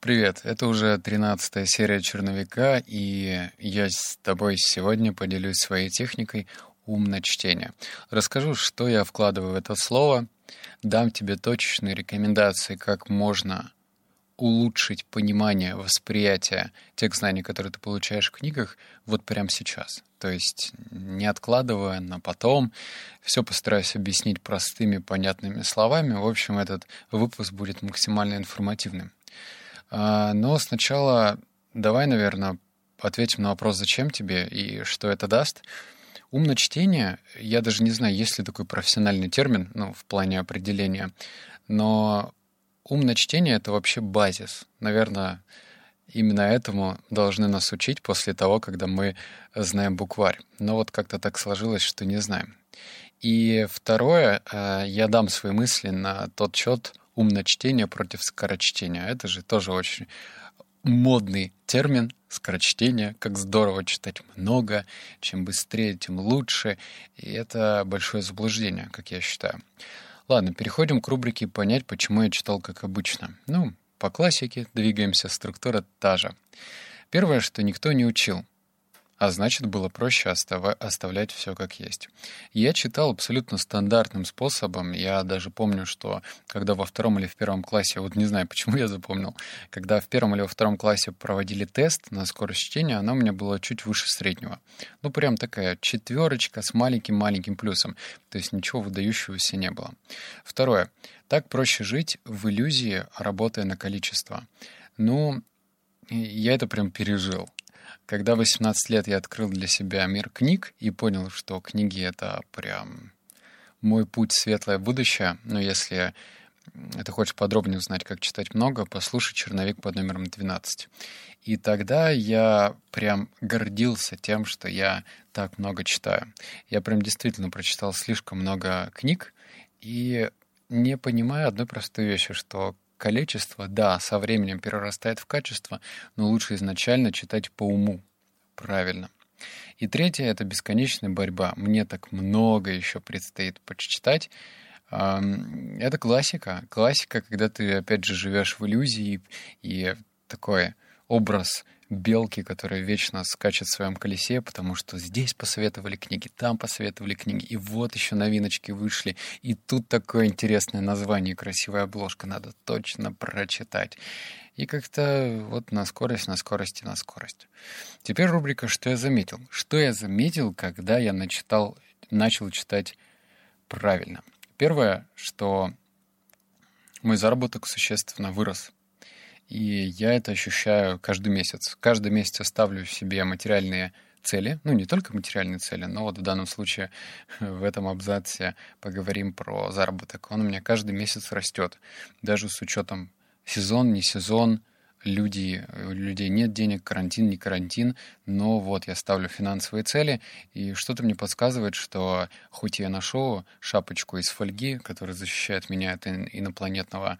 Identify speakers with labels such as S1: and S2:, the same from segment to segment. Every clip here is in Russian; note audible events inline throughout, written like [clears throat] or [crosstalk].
S1: Привет, это уже 13 серия «Черновика», и я с тобой сегодня поделюсь своей техникой умное чтение. Расскажу, что я вкладываю в это слово, дам тебе точечные рекомендации, как можно улучшить понимание, восприятие тех знаний, которые ты получаешь в книгах, вот прямо сейчас. То есть не откладывая на потом, все постараюсь объяснить простыми, понятными словами. В общем, этот выпуск будет максимально информативным. А, но сначала давай, наверное, ответим на вопрос, зачем тебе и что это даст. Умное чтение, я даже не знаю, есть ли такой профессиональный термин, ну, в плане определения, но умное чтение — это вообще базис. Наверное, именно этому должны нас учить после того, когда мы знаем букварь. Но вот как-то так сложилось, что не знаем. И второе, э, я дам свои мысли на тот счет, умное чтение против скорочтения. Это же тоже очень модный термин скорочтение, как здорово читать много, чем быстрее, тем лучше. И это большое заблуждение, как я считаю. Ладно, переходим к рубрике «Понять, почему я читал как обычно». Ну, по классике двигаемся, структура та же. Первое, что никто не учил а значит, было проще остав... оставлять все как есть. Я читал абсолютно стандартным способом. Я даже помню, что когда во втором или в первом классе, вот не знаю, [laughs] почему я запомнил, когда в первом или во втором классе проводили тест на скорость чтения, оно у меня было чуть выше среднего. Ну, прям такая четверочка с маленьким-маленьким плюсом. То есть ничего выдающегося не было. Второе. Так проще жить в иллюзии, работая на количество. Ну, я это прям пережил. Когда 18 лет я открыл для себя мир книг и понял, что книги — это прям мой путь светлое будущее, но если ты хочешь подробнее узнать, как читать много, послушай «Черновик под номером 12». И тогда я прям гордился тем, что я так много читаю. Я прям действительно прочитал слишком много книг и не понимаю одной простой вещи, что количество, да, со временем перерастает в качество, но лучше изначально читать по уму. Правильно. И третье — это бесконечная борьба. Мне так много еще предстоит почитать. Это классика. Классика, когда ты, опять же, живешь в иллюзии, и такой образ белки, которая вечно скачет в своем колесе, потому что здесь посоветовали книги, там посоветовали книги, и вот еще новиночки вышли, и тут такое интересное название, красивая обложка, надо точно прочитать. И как-то вот на скорость, на скорость и на скорость. Теперь рубрика «Что я заметил?». Что я заметил, когда я начитал, начал читать правильно? Первое, что мой заработок существенно вырос. И я это ощущаю каждый месяц. Каждый месяц я ставлю себе материальные цели, ну не только материальные цели, но вот в данном случае [laughs] в этом абзаце поговорим про заработок. Он у меня каждый месяц растет, даже с учетом сезон, не сезон, люди, у людей нет денег, карантин, не карантин, но вот я ставлю финансовые цели, и что-то мне подсказывает, что хоть я ношу шапочку из фольги, которая защищает меня от инопланетного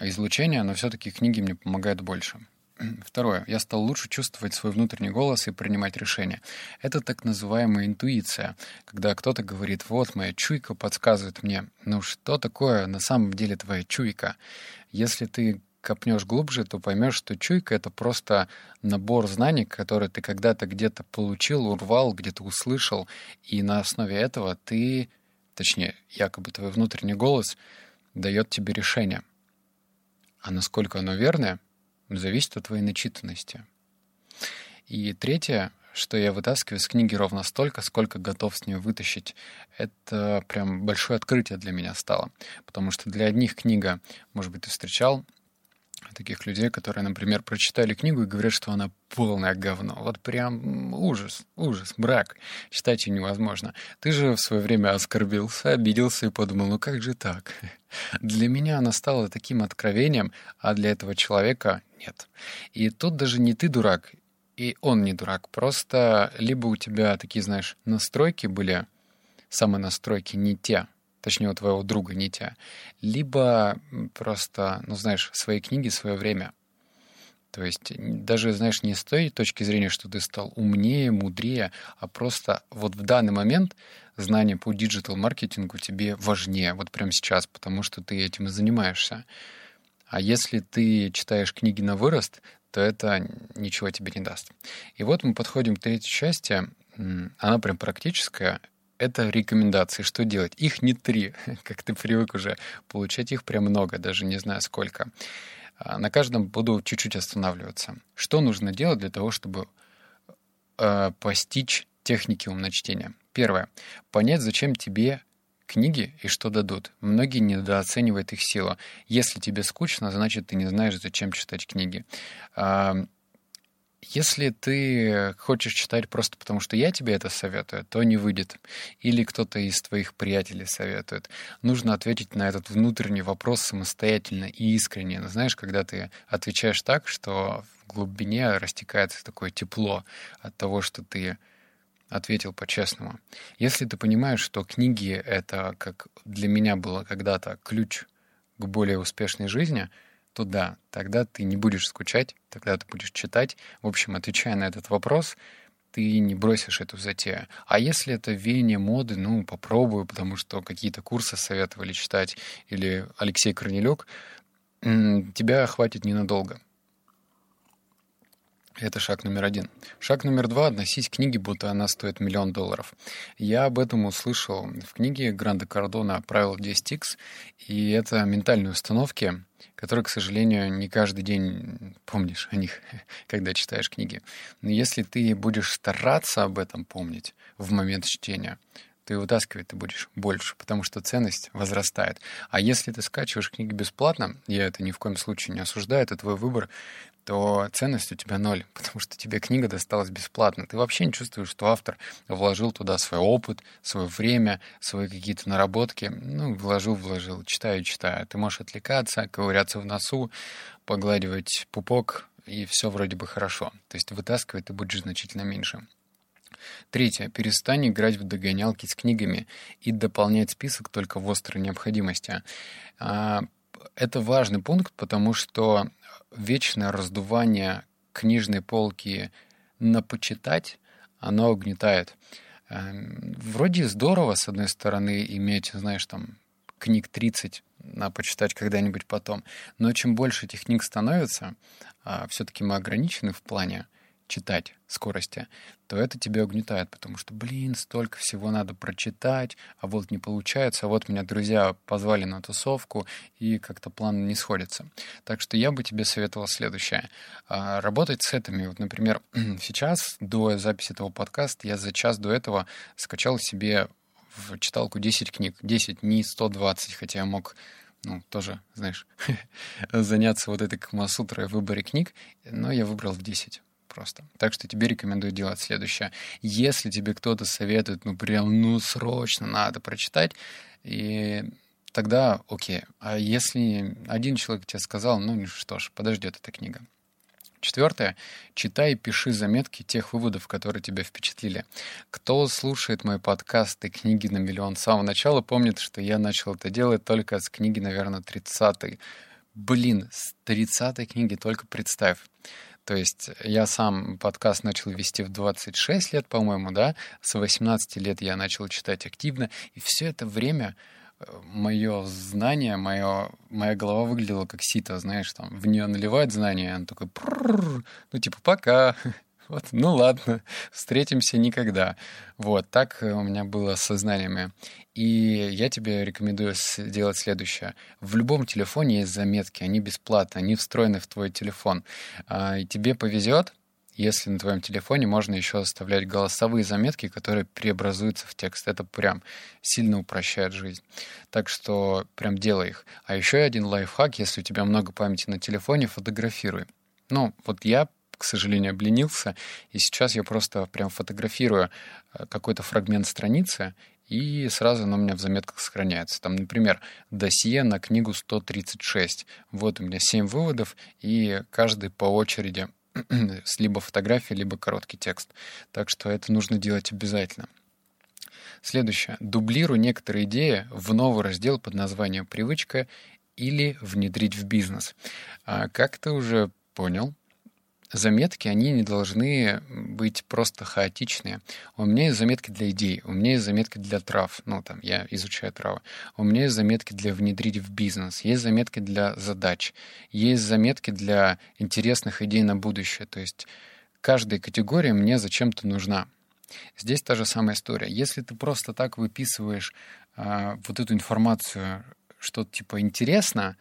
S1: излучения, но все-таки книги мне помогают больше. [clears throat] Второе. Я стал лучше чувствовать свой внутренний голос и принимать решения. Это так называемая интуиция, когда кто-то говорит, вот моя чуйка подсказывает мне. Ну что такое на самом деле твоя чуйка? Если ты копнешь глубже, то поймешь, что чуйка — это просто набор знаний, которые ты когда-то где-то получил, урвал, где-то услышал, и на основе этого ты, точнее, якобы твой внутренний голос дает тебе решение — а насколько оно верное, зависит от твоей начитанности. И третье, что я вытаскиваю из книги ровно столько, сколько готов с нее вытащить. Это прям большое открытие для меня стало. Потому что для одних книга, может быть, ты встречал, таких людей, которые, например, прочитали книгу и говорят, что она полное говно. Вот прям ужас, ужас, брак. Читать ее невозможно. Ты же в свое время оскорбился, обиделся и подумал, ну как же так? Для меня она стала таким откровением, а для этого человека нет. И тут даже не ты дурак, и он не дурак. Просто либо у тебя такие, знаешь, настройки были, самые настройки не те, точнее, у твоего друга, не тебя, либо просто, ну, знаешь, свои книги, свое время. То есть даже, знаешь, не с той точки зрения, что ты стал умнее, мудрее, а просто вот в данный момент знание по диджитал-маркетингу тебе важнее, вот прямо сейчас, потому что ты этим и занимаешься. А если ты читаешь книги на вырост, то это ничего тебе не даст. И вот мы подходим к третьей части. Она прям практическая. Это рекомендации, что делать. Их не три, [laughs] как ты привык уже получать их прям много, даже не знаю сколько. А, на каждом буду чуть-чуть останавливаться. Что нужно делать для того, чтобы э, постичь техники умночтения? Первое. Понять, зачем тебе книги и что дадут. Многие недооценивают их силу. Если тебе скучно, значит, ты не знаешь, зачем читать книги. А, если ты хочешь читать просто потому, что я тебе это советую, то не выйдет. Или кто-то из твоих приятелей советует. Нужно ответить на этот внутренний вопрос самостоятельно и искренне. Знаешь, когда ты отвечаешь так, что в глубине растекается такое тепло от того, что ты ответил по-честному. Если ты понимаешь, что книги — это, как для меня было когда-то, ключ к более успешной жизни — то да, тогда ты не будешь скучать, тогда ты будешь читать. В общем, отвечая на этот вопрос, ты не бросишь эту затею. А если это веяние моды, ну, попробую, потому что какие-то курсы советовали читать, или Алексей Корнелюк, тебя хватит ненадолго. Это шаг номер один. Шаг номер два — относись к книге, будто она стоит миллион долларов. Я об этом услышал в книге Гранда Кардона «Правило 10X», и это ментальные установки, которые, к сожалению, не каждый день помнишь о них, [laughs] когда читаешь книги. Но если ты будешь стараться об этом помнить в момент чтения, ты вытаскивать ты будешь больше, потому что ценность возрастает. А если ты скачиваешь книги бесплатно, я это ни в коем случае не осуждаю, это твой выбор, то ценность у тебя ноль, [laughs] потому что тебе книга досталась бесплатно. Ты вообще не чувствуешь, что автор вложил туда свой опыт, свое время, свои какие-то наработки. Ну, вложил, вложил, читаю, читаю. Ты можешь отвлекаться, ковыряться в носу, погладивать пупок, и все вроде бы хорошо. То есть вытаскивать ты будешь значительно меньше. Третье. Перестань играть в догонялки с книгами и дополнять список только в острой необходимости. Это важный пункт, потому что вечное раздувание книжной полки на почитать, оно угнетает. Эм, вроде здорово, с одной стороны, иметь, знаешь, там, книг 30 на почитать когда-нибудь потом. Но чем больше этих книг становится, а, все-таки мы ограничены в плане читать скорости, то это тебя угнетает, потому что, блин, столько всего надо прочитать, а вот не получается, а вот меня друзья позвали на тусовку, и как-то план не сходится. Так что я бы тебе советовал следующее. А, работать с этими. Вот, например, [clears throat] сейчас, до записи этого подкаста, я за час до этого скачал себе в читалку 10 книг. 10, не 120, хотя я мог ну, тоже, знаешь, [laughs] заняться вот этой камасутрой в выборе книг, но я выбрал в 10 просто. Так что тебе рекомендую делать следующее. Если тебе кто-то советует, ну прям, ну срочно надо прочитать, и тогда окей. А если один человек тебе сказал, ну что ж, подождет эта книга. Четвертое. Читай и пиши заметки тех выводов, которые тебя впечатлили. Кто слушает мой подкаст и книги на миллион с самого начала, помнит, что я начал это делать только с книги, наверное, 30-й. Блин, с 30-й книги только представь. То есть я сам подкаст начал вести в 26 лет, по-моему, да, с 18 лет я начал читать активно, и все это время э, мое знание, мое, моя голова выглядела как сито, знаешь, там, в нее наливают знания, и он такой, ну, типа, пока, вот, ну ладно, [laughs] встретимся никогда. Вот, так э, у меня было с сознаниями. И я тебе рекомендую сделать следующее. В любом телефоне есть заметки, они бесплатные, они встроены в твой телефон. А, и тебе повезет, если на твоем телефоне можно еще оставлять голосовые заметки, которые преобразуются в текст. Это прям сильно упрощает жизнь. Так что прям делай их. А еще один лайфхак, если у тебя много памяти на телефоне, фотографируй. Ну, вот я к сожалению, обленился, и сейчас я просто прям фотографирую э, какой-то фрагмент страницы, и сразу оно у меня в заметках сохраняется. Там, например, досье на книгу 136. Вот у меня 7 выводов, и каждый по очереди [clears throat] с либо фотографией, либо короткий текст. Так что это нужно делать обязательно. Следующее. Дублируй некоторые идеи в новый раздел под названием «Привычка» или «Внедрить в бизнес». А, как ты уже понял, заметки, они не должны быть просто хаотичные. У меня есть заметки для идей, у меня есть заметки для трав, ну, там, я изучаю травы. У меня есть заметки для внедрить в бизнес, есть заметки для задач, есть заметки для интересных идей на будущее. То есть каждая категория мне зачем-то нужна. Здесь та же самая история. Если ты просто так выписываешь а, вот эту информацию, что типа интересно,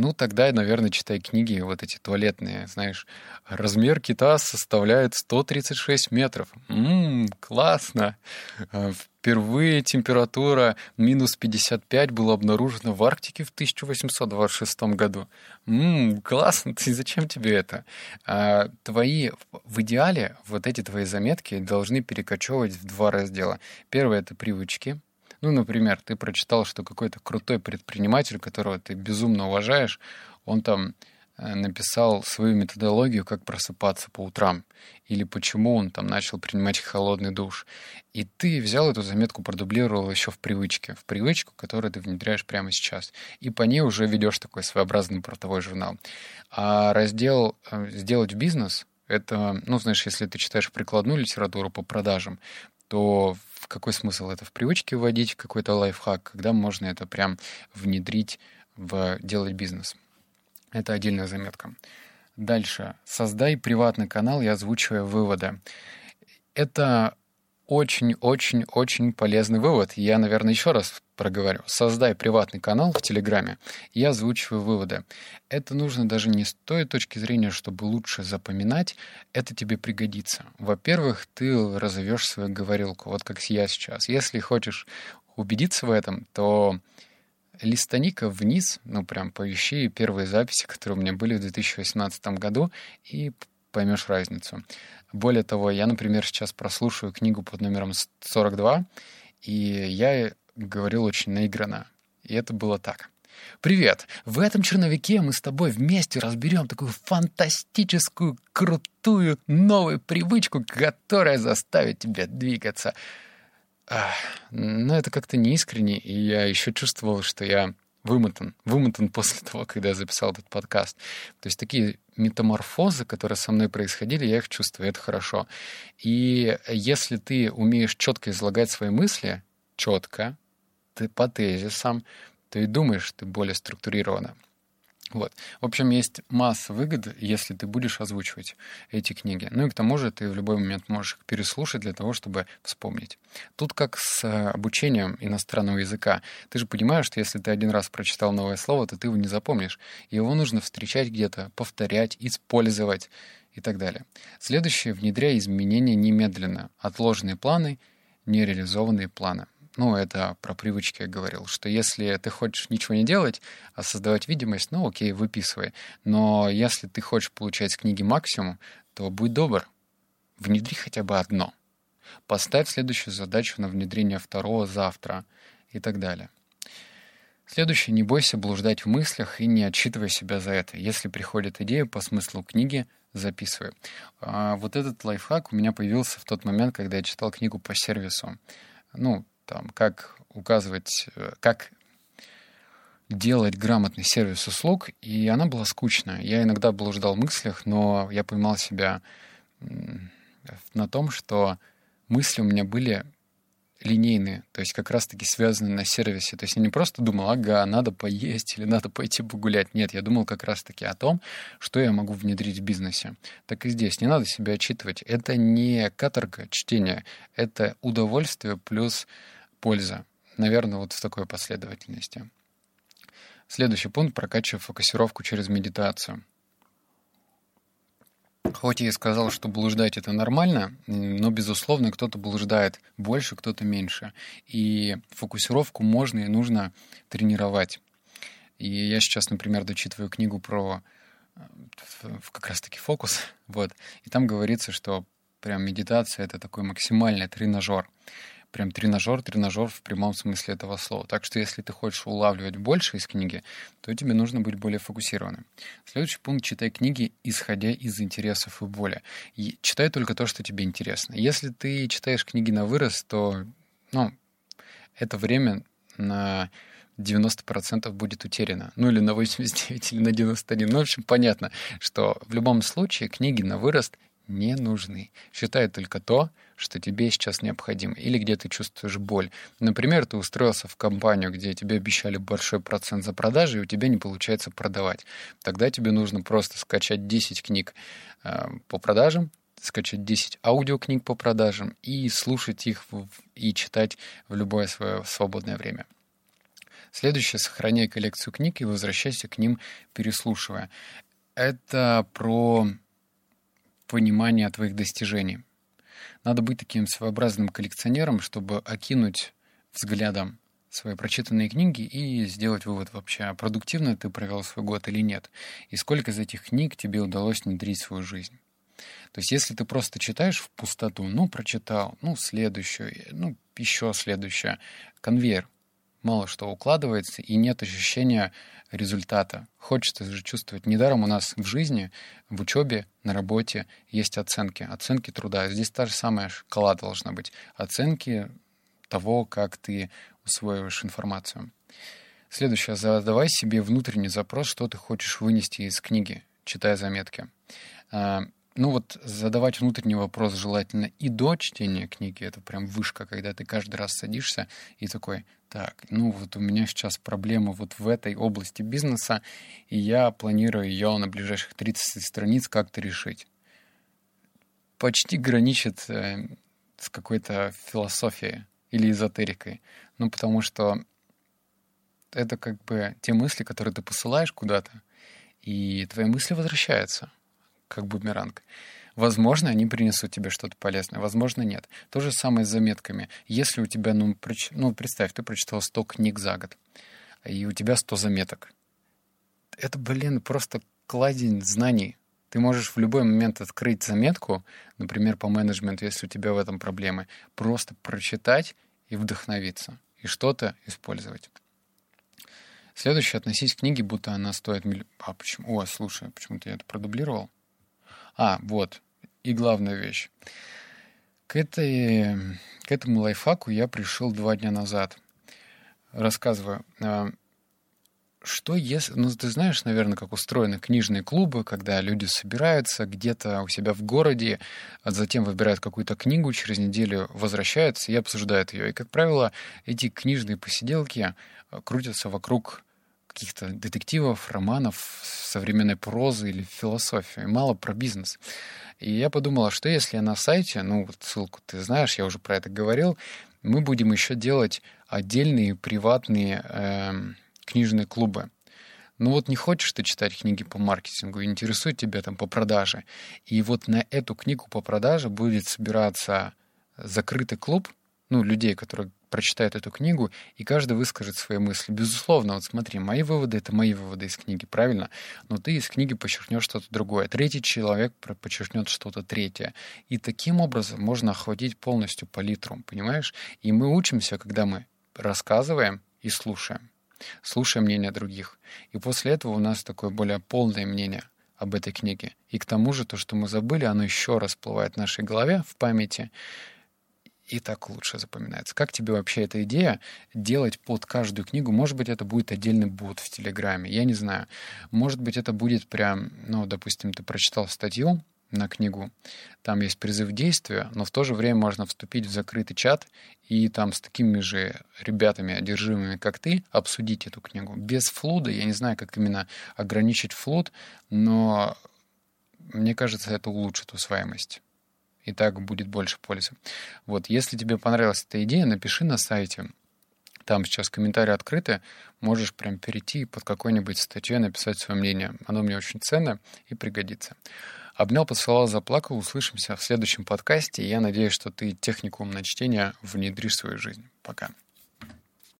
S1: ну, тогда, наверное, читай книги вот эти туалетные, знаешь. Размер кита составляет 136 метров. Ммм, классно. А, впервые температура минус 55 была обнаружена в Арктике в 1826 году. Ммм, классно, ты зачем тебе это? А, твои, в идеале, вот эти твои заметки должны перекочевывать в два раздела. Первое — это привычки, ну, например, ты прочитал, что какой-то крутой предприниматель, которого ты безумно уважаешь, он там э, написал свою методологию, как просыпаться по утрам, или почему он там начал принимать холодный душ. И ты взял эту заметку, продублировал еще в привычке, в привычку, которую ты внедряешь прямо сейчас. И по ней уже ведешь такой своеобразный портовой журнал. А раздел э, «Сделать бизнес» — это, ну, знаешь, если ты читаешь прикладную литературу по продажам, то в какой смысл это в привычке вводить, какой-то лайфхак, когда можно это прям внедрить в делать бизнес. Это отдельная заметка. Дальше. Создай приватный канал и озвучивай выводы. Это очень-очень-очень полезный вывод. Я, наверное, еще раз проговорю. Создай приватный канал в Телеграме и озвучивай выводы. Это нужно даже не с той точки зрения, чтобы лучше запоминать. Это тебе пригодится. Во-первых, ты разовьешь свою говорилку, вот как я сейчас. Если хочешь убедиться в этом, то листаника вниз, ну прям поищи первые записи, которые у меня были в 2018 году, и поймешь разницу. Более того, я, например, сейчас прослушиваю книгу под номером 42, и я говорил очень наигранно. И это было так. Привет! В этом черновике мы с тобой вместе разберем такую фантастическую, крутую, новую привычку, которая заставит тебя двигаться. Но это как-то неискренне, и я еще чувствовал, что я вымотан, вымотан после [laughs] того, когда я записал этот подкаст. То есть такие метаморфозы, которые со мной происходили, я их чувствую, это хорошо. И если ты умеешь четко излагать свои мысли, четко, ты по тезисам, то и думаешь ты более структурированно. Вот. В общем, есть масса выгод, если ты будешь озвучивать эти книги. Ну и к тому же ты в любой момент можешь их переслушать для того, чтобы вспомнить. Тут как с э, обучением иностранного языка. Ты же понимаешь, что если ты один раз прочитал новое слово, то ты его не запомнишь. Его нужно встречать где-то, повторять, использовать и так далее. Следующее — внедряй изменения немедленно. Отложенные планы, нереализованные планы ну, это про привычки я говорил, что если ты хочешь ничего не делать, а создавать видимость, ну, окей, выписывай. Но если ты хочешь получать с книги максимум, то будь добр, внедри хотя бы одно. Поставь следующую задачу на внедрение второго завтра и так далее. Следующее, не бойся блуждать в мыслях и не отчитывай себя за это. Если приходит идея по смыслу книги, записывай. А вот этот лайфхак у меня появился в тот момент, когда я читал книгу по сервису. Ну, там, как указывать, э, как делать грамотный сервис услуг, и она была скучная. Я иногда блуждал в мыслях, но я поймал себя на том, что мысли у меня были линейные, то есть как раз-таки связаны на сервисе. То есть я не просто думал, ага, надо поесть или надо пойти погулять. Нет, я думал как раз-таки о том, что я могу внедрить в бизнесе. Так и здесь. Не надо себя отчитывать. Это не каторга чтения, это удовольствие плюс польза. Наверное, вот в такой последовательности. Следующий пункт — прокачивая фокусировку через медитацию. Хоть я и сказал, что блуждать это нормально, но, безусловно, кто-то блуждает больше, кто-то меньше. И фокусировку можно и нужно тренировать. И я сейчас, например, дочитываю книгу про э, как раз-таки фокус, [laughs] вот, и там говорится, что прям медитация — это такой максимальный тренажер прям тренажер, тренажер в прямом смысле этого слова. Так что если ты хочешь улавливать больше из книги, то тебе нужно быть более фокусированным. Следующий пункт — читай книги, исходя из интересов и боли. И читай только то, что тебе интересно. Если ты читаешь книги на вырос, то ну, это время на 90% будет утеряно. Ну или на 89, или на 91. Ну, в общем, понятно, что в любом случае книги на вырост не нужны. Считай только то, что тебе сейчас необходимо, или где ты чувствуешь боль. Например, ты устроился в компанию, где тебе обещали большой процент за продажи, и у тебя не получается продавать. Тогда тебе нужно просто скачать 10 книг э, по продажам, скачать 10 аудиокниг по продажам и слушать их в, и читать в любое свое свободное время. Следующее — сохраняй коллекцию книг и возвращайся к ним, переслушивая. Это про понимание твоих достижений. Надо быть таким своеобразным коллекционером, чтобы окинуть взглядом свои прочитанные книги и сделать вывод вообще, а продуктивно ты провел свой год или нет, и сколько из этих книг тебе удалось внедрить в свою жизнь. То есть если ты просто читаешь в пустоту, ну, прочитал, ну, следующую, ну, еще следующее, конвейер, мало что укладывается, и нет ощущения результата. Хочется же чувствовать. Недаром у нас в жизни, в учебе, на работе есть оценки. Оценки труда. Здесь та же самая шкала должна быть. Оценки того, как ты усвоиваешь информацию. Следующее. Задавай себе внутренний запрос, что ты хочешь вынести из книги, читая заметки. А, ну вот задавать внутренний вопрос желательно и до чтения книги, это прям вышка, когда ты каждый раз садишься и такой, так, ну вот у меня сейчас проблема вот в этой области бизнеса, и я планирую ее на ближайших 30 страниц как-то решить. Почти граничит э, с какой-то философией или эзотерикой. Ну, потому что это как бы те мысли, которые ты посылаешь куда-то, и твои мысли возвращаются как бумеранг. Возможно, они принесут тебе что-то полезное, возможно, нет. То же самое с заметками. Если у тебя, ну, проч... ну представь, ты прочитал 100 книг за год, и у тебя 100 заметок. Это, блин, просто кладень знаний. Ты можешь в любой момент открыть заметку, например, по менеджменту, если у тебя в этом проблемы, просто прочитать и вдохновиться, и что-то использовать. Следующее, относись к книге, будто она стоит миллион... А, почему? О, слушай, почему-то я это продублировал. А, вот. И главная вещь. К, этой, к этому лайфхаку я пришел два дня назад. Рассказываю. А, что если... Ну, ты знаешь, наверное, как устроены книжные клубы, когда люди собираются где-то у себя в городе, а затем выбирают какую-то книгу, через неделю возвращаются и обсуждают ее. И, как правило, эти книжные посиделки крутятся вокруг каких-то детективов, романов, современной прозы или философии, мало про бизнес. И я подумала, что если я на сайте, ну вот ссылку ты знаешь, я уже про это говорил, мы будем еще делать отдельные приватные э, книжные клубы. Ну вот не хочешь ты читать книги по маркетингу, интересует тебя там по продаже. И вот на эту книгу по продаже будет собираться закрытый клуб, ну, людей, которые прочитает эту книгу, и каждый выскажет свои мысли. Безусловно, вот смотри, мои выводы — это мои выводы из книги, правильно? Но ты из книги подчеркнешь что-то другое. Третий человек подчеркнет что-то третье. И таким образом можно охватить полностью палитру, понимаешь? И мы учимся, когда мы рассказываем и слушаем. Слушаем мнение других. И после этого у нас такое более полное мнение об этой книге. И к тому же то, что мы забыли, оно еще раз всплывает в нашей голове, в памяти, и так лучше запоминается. Как тебе вообще эта идея делать под каждую книгу? Может быть, это будет отдельный бот в Телеграме, я не знаю. Может быть, это будет прям, ну, допустим, ты прочитал статью на книгу, там есть призыв действия, но в то же время можно вступить в закрытый чат и там с такими же ребятами, одержимыми, как ты, обсудить эту книгу. Без флуда, я не знаю, как именно ограничить флуд, но мне кажется, это улучшит усваиваемость и так будет больше пользы. Вот, если тебе понравилась эта идея, напиши на сайте. Там сейчас комментарии открыты. Можешь прям перейти под какой-нибудь статьей написать свое мнение. Оно мне очень ценно и пригодится. Обнял, поцеловал, заплакал. Услышимся в следующем подкасте. Я надеюсь, что ты технику на чтение внедришь в свою жизнь. Пока.